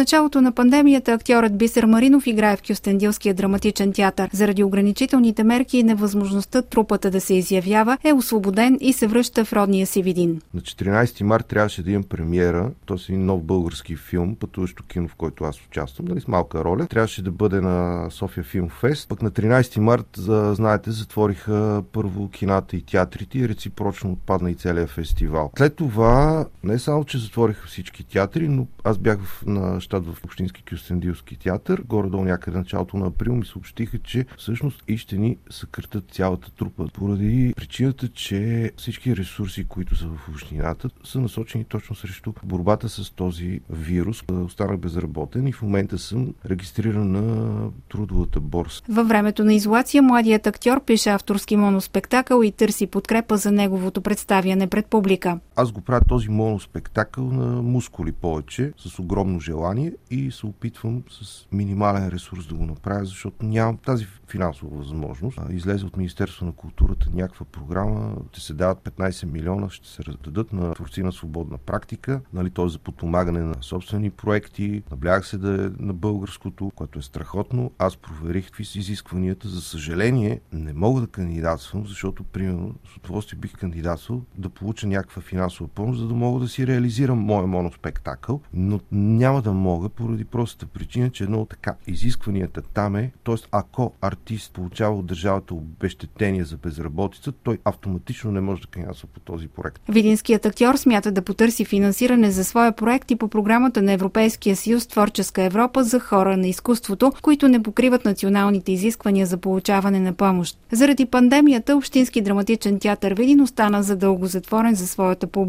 Началото на пандемията актьорът Бисер Маринов играе в Кюстендилския драматичен театър. Заради ограничителните мерки и невъзможността трупата да се изявява, е освободен и се връща в родния си видин. На 14 март трябваше да имам премиера. То е нов български филм, пътуващо кино, в който аз участвам, нали, с малка роля. Трябваше да бъде на София Филм Фест. Пък на 13 март, за, знаете, затвориха първо кината и театрите и реципрочно отпадна и целият фестивал. След това, не само, че затвориха всички театри, но аз бях на щат в Общински Кюстендилски театър. Горе-долу някъде началото на април ми съобщиха, че всъщност и ще ни съкратят цялата трупа. Поради причината, че всички ресурси, които са в общината, са насочени точно срещу борбата с този вирус. Останах безработен и в момента съм регистриран на трудовата борса. Във времето на изолация младият актьор пише авторски моноспектакъл и търси подкрепа за неговото представяне пред публика. Аз го правя този моноспектакъл на мускули повече, с огромно желание и се опитвам с минимален ресурс да го направя, защото нямам тази финансова възможност. Излезе от Министерство на културата някаква програма, ще се дават 15 милиона, ще се раздадат на творци на свободна практика, нали, т.е. за подпомагане на собствени проекти. Наблягах се да е на българското, което е страхотно. Аз проверих какви са изискванията. За съжаление, не мога да кандидатствам, защото, примерно, с удоволствие бих кандидатствал да получа някаква финансова помощ, за да мога да си реализирам моя моноспектакъл, но няма да мога поради простата причина, че едно така изискванията там е, т.е. ако артист получава от държавата обещетение за безработица, той автоматично не може да кандидатства по този проект. Видинският актьор смята да потърси финансиране за своя проект и по програмата на Европейския съюз Творческа Европа за хора на изкуството, които не покриват националните изисквания за получаване на помощ. Заради пандемията Общински драматичен театър Видин остана задълго затворен за своята публика.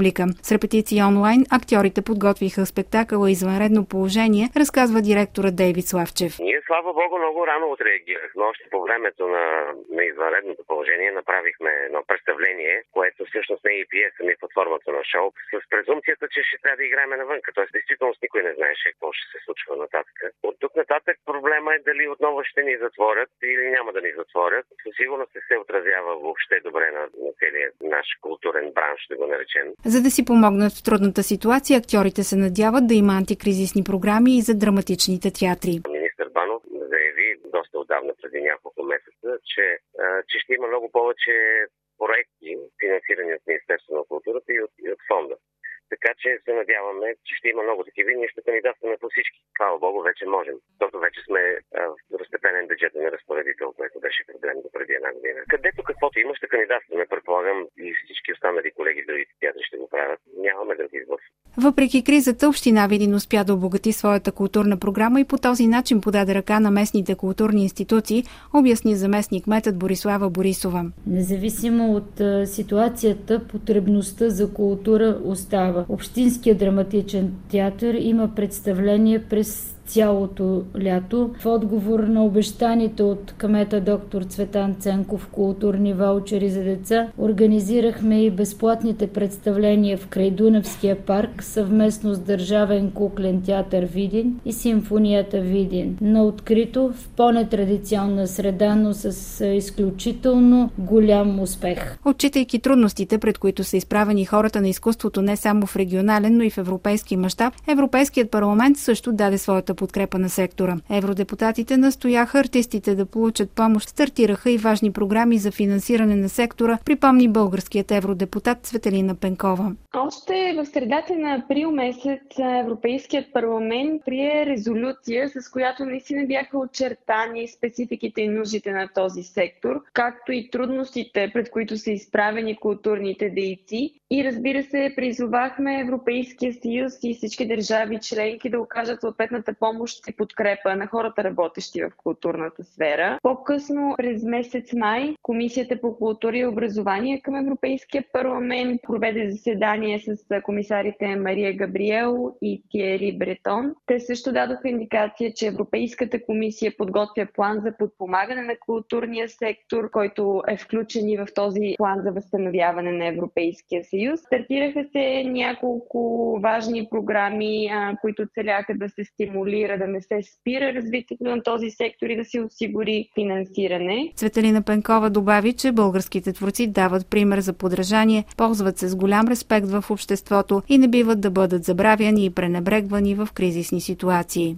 С репетиции онлайн актьорите подготвиха спектакъла извънредно положение разказва директора Дейвид Славчев. Ние, слава Богу, много рано отреагирахме. Още по времето на, на извънредното положение направихме едно представление, което всъщност не е и пиеса ми под формата на шоу, с презумцията, че ще трябва да играем навън. Тоест, действително никой не знаеше какво ще се случва нататък. От тук нататък дали отново ще ни затворят или няма да ни затворят. Със сигурност не се отразява въобще добре на, на целия наш културен бранш, да го наречем. За да си помогнат в трудната ситуация, актьорите се надяват да има антикризисни програми и за драматичните театри. Министър Банов заяви доста отдавна, преди няколко месеца, че, че ще има много повече проекти, финансирани от Министерство на културата и от, и от фонда. Така че се надяваме, че ще има много такива и ние ще кандидатстваме по всички. Слава Богу, вече можем. Защото вече сме в разпределен бюджетен разпоредител, което беше проблем до преди една година. Където каквото има, ще кандидатстваме, предполагам, и всички останали колеги, другите театри ще го правят. Нямаме други избор. Въпреки кризата, община Видин успя да обогати своята културна програма и по този начин подаде ръка на местните културни институции, обясни заместник метът Борислава Борисова. Независимо от ситуацията, потребността за култура остава. Общинския драматичен театър има представление през цялото лято. В отговор на обещаните от камета доктор Цветан Ценков културни ваучери за деца, организирахме и безплатните представления в Крайдуневския парк съвместно с Държавен куклен театър Видин и Симфонията Видин. На открито в по-нетрадиционна среда, но с изключително голям успех. Отчитайки трудностите, пред които са изправени хората на изкуството не само в регионален, но и в европейски мащаб, Европейският парламент също даде своята подкрепа на сектора. Евродепутатите настояха артистите да получат помощ. Стартираха и важни програми за финансиране на сектора, припомни българският евродепутат Светелина Пенкова. Още в средата на април месец Европейският парламент прие резолюция, с която наистина бяха очертани спецификите и нуждите на този сектор, както и трудностите, пред които са изправени културните дейци. И разбира се, призовахме Европейския съюз и всички държави членки да окажат съответната помощ и подкрепа на хората, работещи в културната сфера. По-късно, през месец май, Комисията по култура и образование към Европейския парламент проведе заседание с комисарите Мария Габриел и Тиери Бретон. Те също дадоха индикация, че Европейската комисия подготвя план за подпомагане на културния сектор, който е включен и в този план за възстановяване на Европейския съюз. Стартираха се няколко важни програми, които целяха да се стимулира, да не се спира развитието на този сектор и да се осигури финансиране. Цветелина Пенкова добави, че българските творци дават пример за подражание, ползват се с голям респект в обществото и не биват да бъдат забравяни и пренебрегвани в кризисни ситуации.